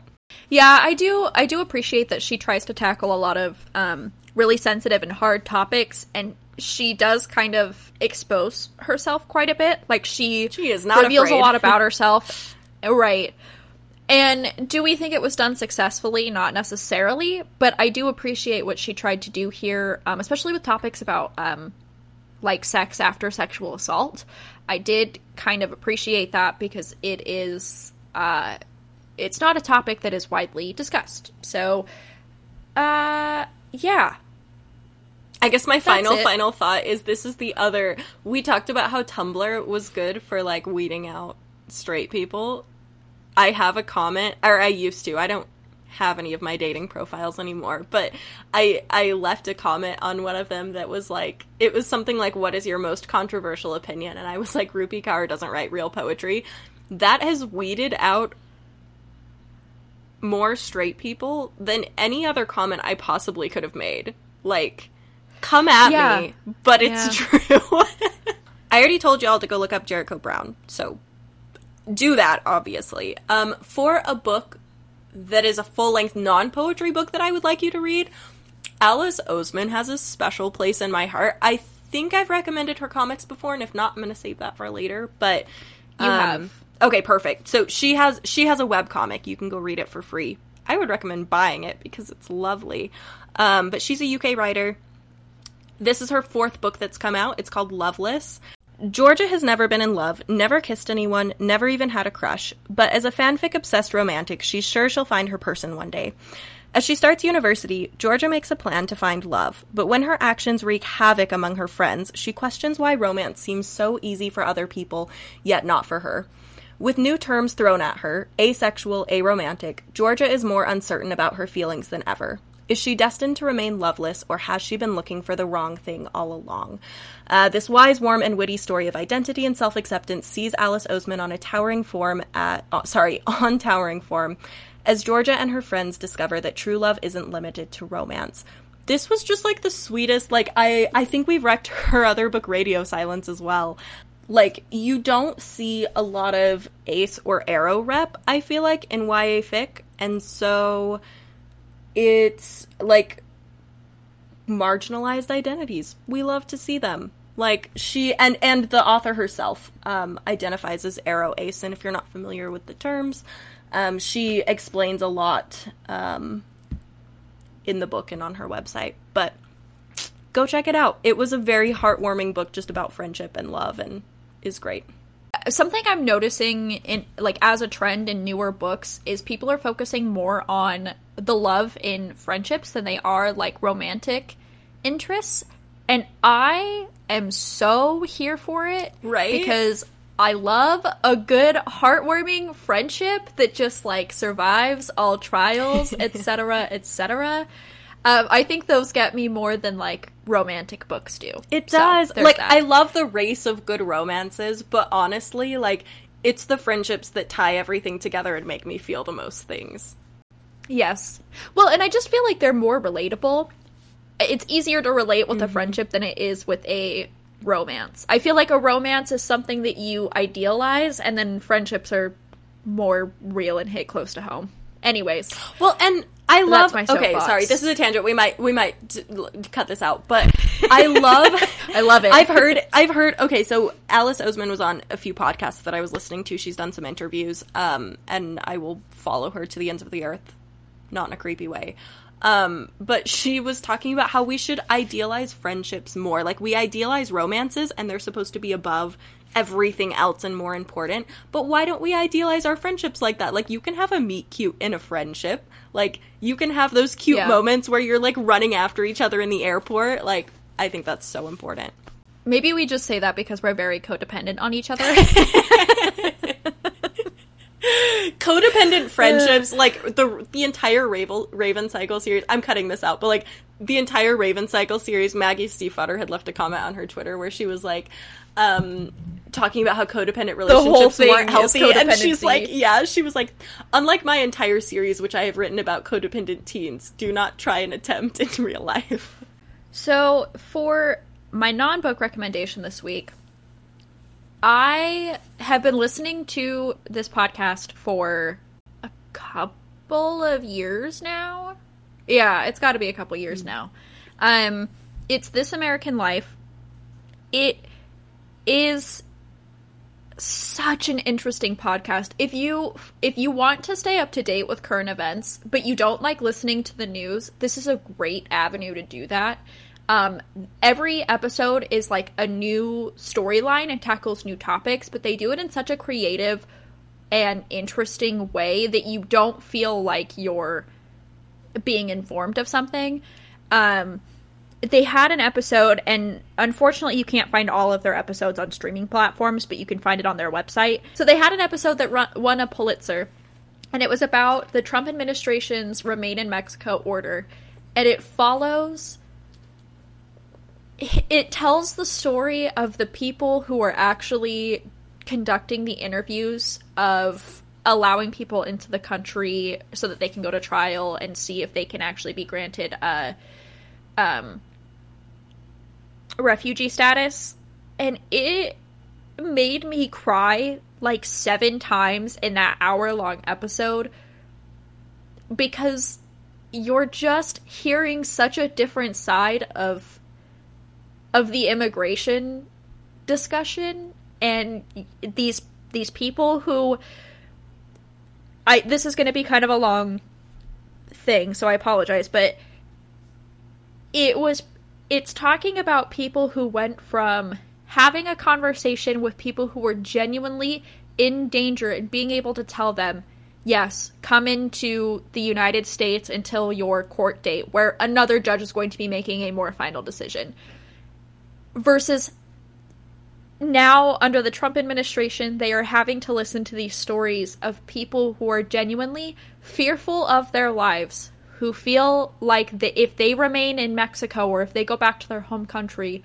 Yeah, I do. I do appreciate that she tries to tackle a lot of um, really sensitive and hard topics and she does kind of expose herself quite a bit. Like she She is not reveals afraid. a lot about herself. right. And do we think it was done successfully? Not necessarily, but I do appreciate what she tried to do here, um, especially with topics about um, like sex after sexual assault. I did kind of appreciate that because it is uh, it's not a topic that is widely discussed. So, uh, yeah, I guess my final final thought is this is the other we talked about how Tumblr was good for like weeding out straight people. I have a comment or I used to. I don't have any of my dating profiles anymore, but I I left a comment on one of them that was like it was something like what is your most controversial opinion and I was like Rupi Kaur doesn't write real poetry. That has weeded out more straight people than any other comment I possibly could have made. Like come at Yeah. me, but it's Yeah. true. I already told y'all to go look up Jericho Brown, so do that, obviously. Um, for a book that is a full length non poetry book that I would like you to read, Alice Oseman has a special place in my heart. I think I've recommended her comics before, and if not, I'm going to save that for later. But You um, have. Okay, perfect. So she has she has a web comic. You can go read it for free. I would recommend buying it because it's lovely. Um, but she's a UK writer. This is her fourth book that's come out. It's called Loveless. Georgia has never been in love, never kissed anyone, never even had a crush, but as a fanfic obsessed romantic, she's sure she'll find her person one day. As she starts university, Georgia makes a plan to find love, but when her actions wreak havoc among her friends, she questions why romance seems so easy for other people, yet not for her. With new terms thrown at her, asexual, aromantic, Georgia is more uncertain about her feelings than ever. Is she destined to remain loveless, or has she been looking for the wrong thing all along? Uh, this wise, warm, and witty story of identity and self-acceptance sees Alice Oseman on a towering form at uh, sorry on towering form, as Georgia and her friends discover that true love isn't limited to romance. This was just like the sweetest. Like I, I think we've wrecked her other book, Radio Silence, as well like you don't see a lot of ace or aro rep i feel like in ya fic and so it's like marginalized identities. We love to see them. Like she and and the author herself um, identifies as aro ace and if you're not familiar with the terms. Um, she explains a lot um, in the book and on her website but go check it out. It was a very heartwarming book just about friendship and love and is great. Something I'm noticing in like as a trend in newer books is people are focusing more on the love in friendships than they are like romantic interests. And I am so here for it. Right? Because I love a good heartwarming friendship that just like survives all trials, etc., etc. Um, I think those get me more than like romantic books do. It does. there's like that. I love the race of good romances, but honestly, like it's the friendships that tie everything together and make me feel the most things. Yes. Well, and I just feel like they're more relatable. It's easier to relate with a friendship than it is with a romance. I feel like a romance is something that you idealize, and then friendships are more real and hit close to home. Anyways, Well, and I love. my okay, soapbox. sorry, this is a tangent. We might we might cut this out, but I love. I love it. I've heard. I've heard. Okay, so Alice Oseman was on a few podcasts that I was listening to. She's done some interviews, um, and I will follow her to the ends of the earth, not in a creepy way. Um, but she was talking about how we should idealize friendships more. Like we idealize romances, and they're supposed to be above everything else and more important. But why don't we idealize our friendships like that? Like you can have a meet cute in a friendship. Like you can have those cute Yeah. moments where you're like running after each other in the airport. Like I think that's so important. maybe we just say that because we're very codependent on each other. Codependent friendships, like the the entire Raven Raven Cycle series. I'm cutting this out, but like the entire Raven Cycle series, Maggie Stiefvater had left a comment on her Twitter where she was like, um, talking about how codependent relationships weren't healthy, and she's like, yeah, she was like, unlike my entire series, which I have written about codependent teens, do not try and attempt in real life. So, for my non book recommendation this week, I have been listening to this podcast for a couple of years now. Yeah, it's got to be a couple years now. Um, it's This American Life. It is such an interesting podcast. If you if you want to stay up to date with current events, but you don't like listening to the news, this is a great avenue to do that. Um, every episode is like a new storyline and tackles new topics, but they do it in such a creative and interesting way that you don't feel like you're being informed of something. Um, they had an episode, and unfortunately, you can't find all of their episodes on streaming platforms, but you can find it on their website. So they had an episode that run- won a Pulitzer, and it was about the Trump administration's Remain in Mexico order, and it follows. It tells the story of the people who are actually conducting the interviews of allowing people into the country so that they can go to trial and see if they can actually be granted a um, refugee status. And it made me cry like seven times in that hour long episode because you're just hearing such a different side of of the immigration discussion and these these people who I this is going to be kind of a long thing, so I apologize, but it was it's talking about people who went from having a conversation with people who were genuinely in danger and being able to tell them, yes, come into the United States until your court date, where another judge is going to be making a more final decision, versus now under the Trump administration, they are having to listen to these stories of people who are genuinely fearful of their lives, who feel like if they remain in Mexico or if they go back to their home country,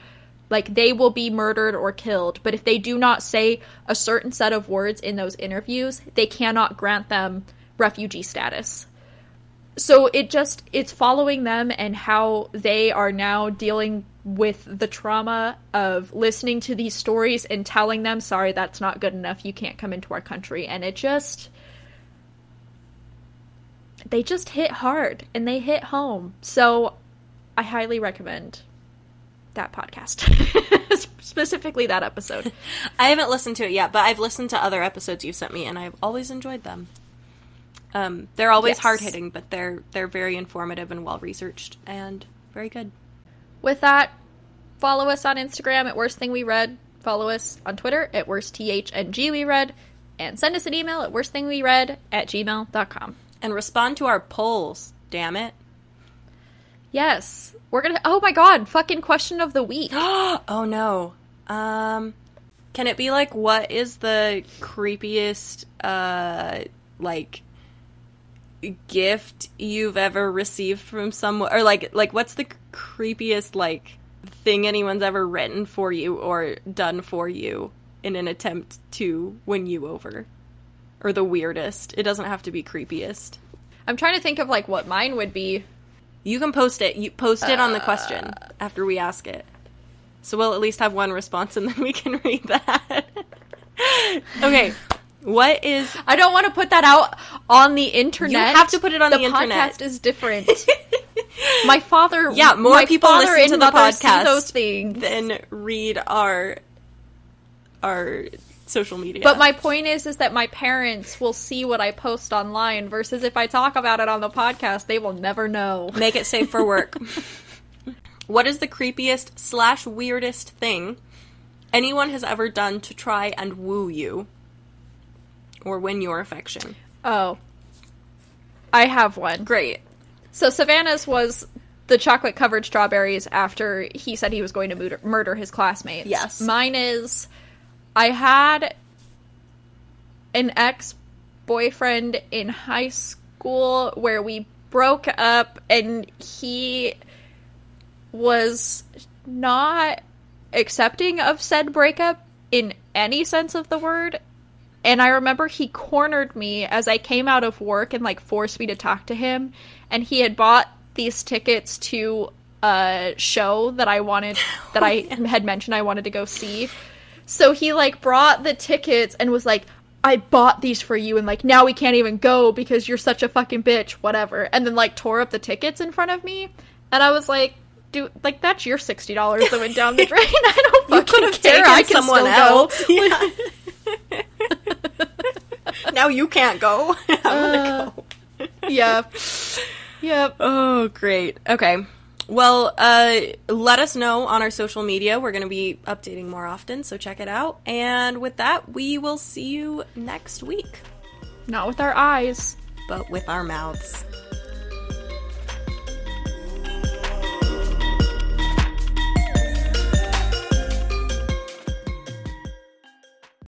like they will be murdered or killed. But if they do not say a certain set of words in those interviews, they cannot grant them refugee status. So it just it's following them and how they are now dealing with the trauma of listening to these stories and telling them, sorry, that's not good enough. You can't come into our country. And it just. They just hit hard and they hit home. So I highly recommend that podcast. Specifically that episode. I haven't listened to it yet, but I've listened to other episodes you've sent me and I've always enjoyed them. Um, they're always Yes. hard hitting, but they're they're very informative and well researched and very good. With that, follow us on Instagram at Worst Thing We Read. Follow us on Twitter at Worst THNG We Read. And send us an email at worstthingweread at gmail.com. And respond to our polls, damn it. Yes. We're gonna oh my god, fucking question of the week. oh no. Um can it be like what is the creepiest uh like gift you've ever received from someone or like like what's the creepiest like thing anyone's ever written for you or done for you in an attempt to win you over? Or the weirdest. It doesn't have to be creepiest. I'm trying to think of like what mine would be. you can post it. You post it on the question uh. after we ask it. So we'll at least have one response and then we can read that. Okay what is I don't want to put that out on the internet. You have to put it on the internet. podcast is different. my father Yeah, more people listen to the podcast those things. then read our our social media. But my point is, is that my parents will see what I post online versus if I talk about it on the podcast, they will never know. make it safe for work. what is the creepiest slash weirdest thing anyone has ever done to try and woo you or win your affection? Oh, I have one. Great. So Savanah's was the chocolate covered strawberries after he said he was going to murder, murder his classmates. Yes. Mine is I had an ex boyfriend in high school where we broke up and he was not accepting of said breakup in any sense of the word. And I remember he cornered me as I came out of work and like forced me to talk to him. And he had bought these tickets to a show that I wanted, that I oh, had mentioned I wanted to go see. So he like brought the tickets and was like, I bought these for you and like now we can't even go because you're such a fucking bitch, whatever. And then like tore up the tickets in front of me. And I was like, do like that's your sixty dollars that went down the drain. I don't fucking care. I can someone still else. Go. Yeah. now you can't go. I'm gonna go. Yep. Yep. Oh, great. Okay. Well, uh, let us know on our social media. We're going to be updating more often, so check it out. And with that, we will see you next week, Not with our eyes. but with our mouths.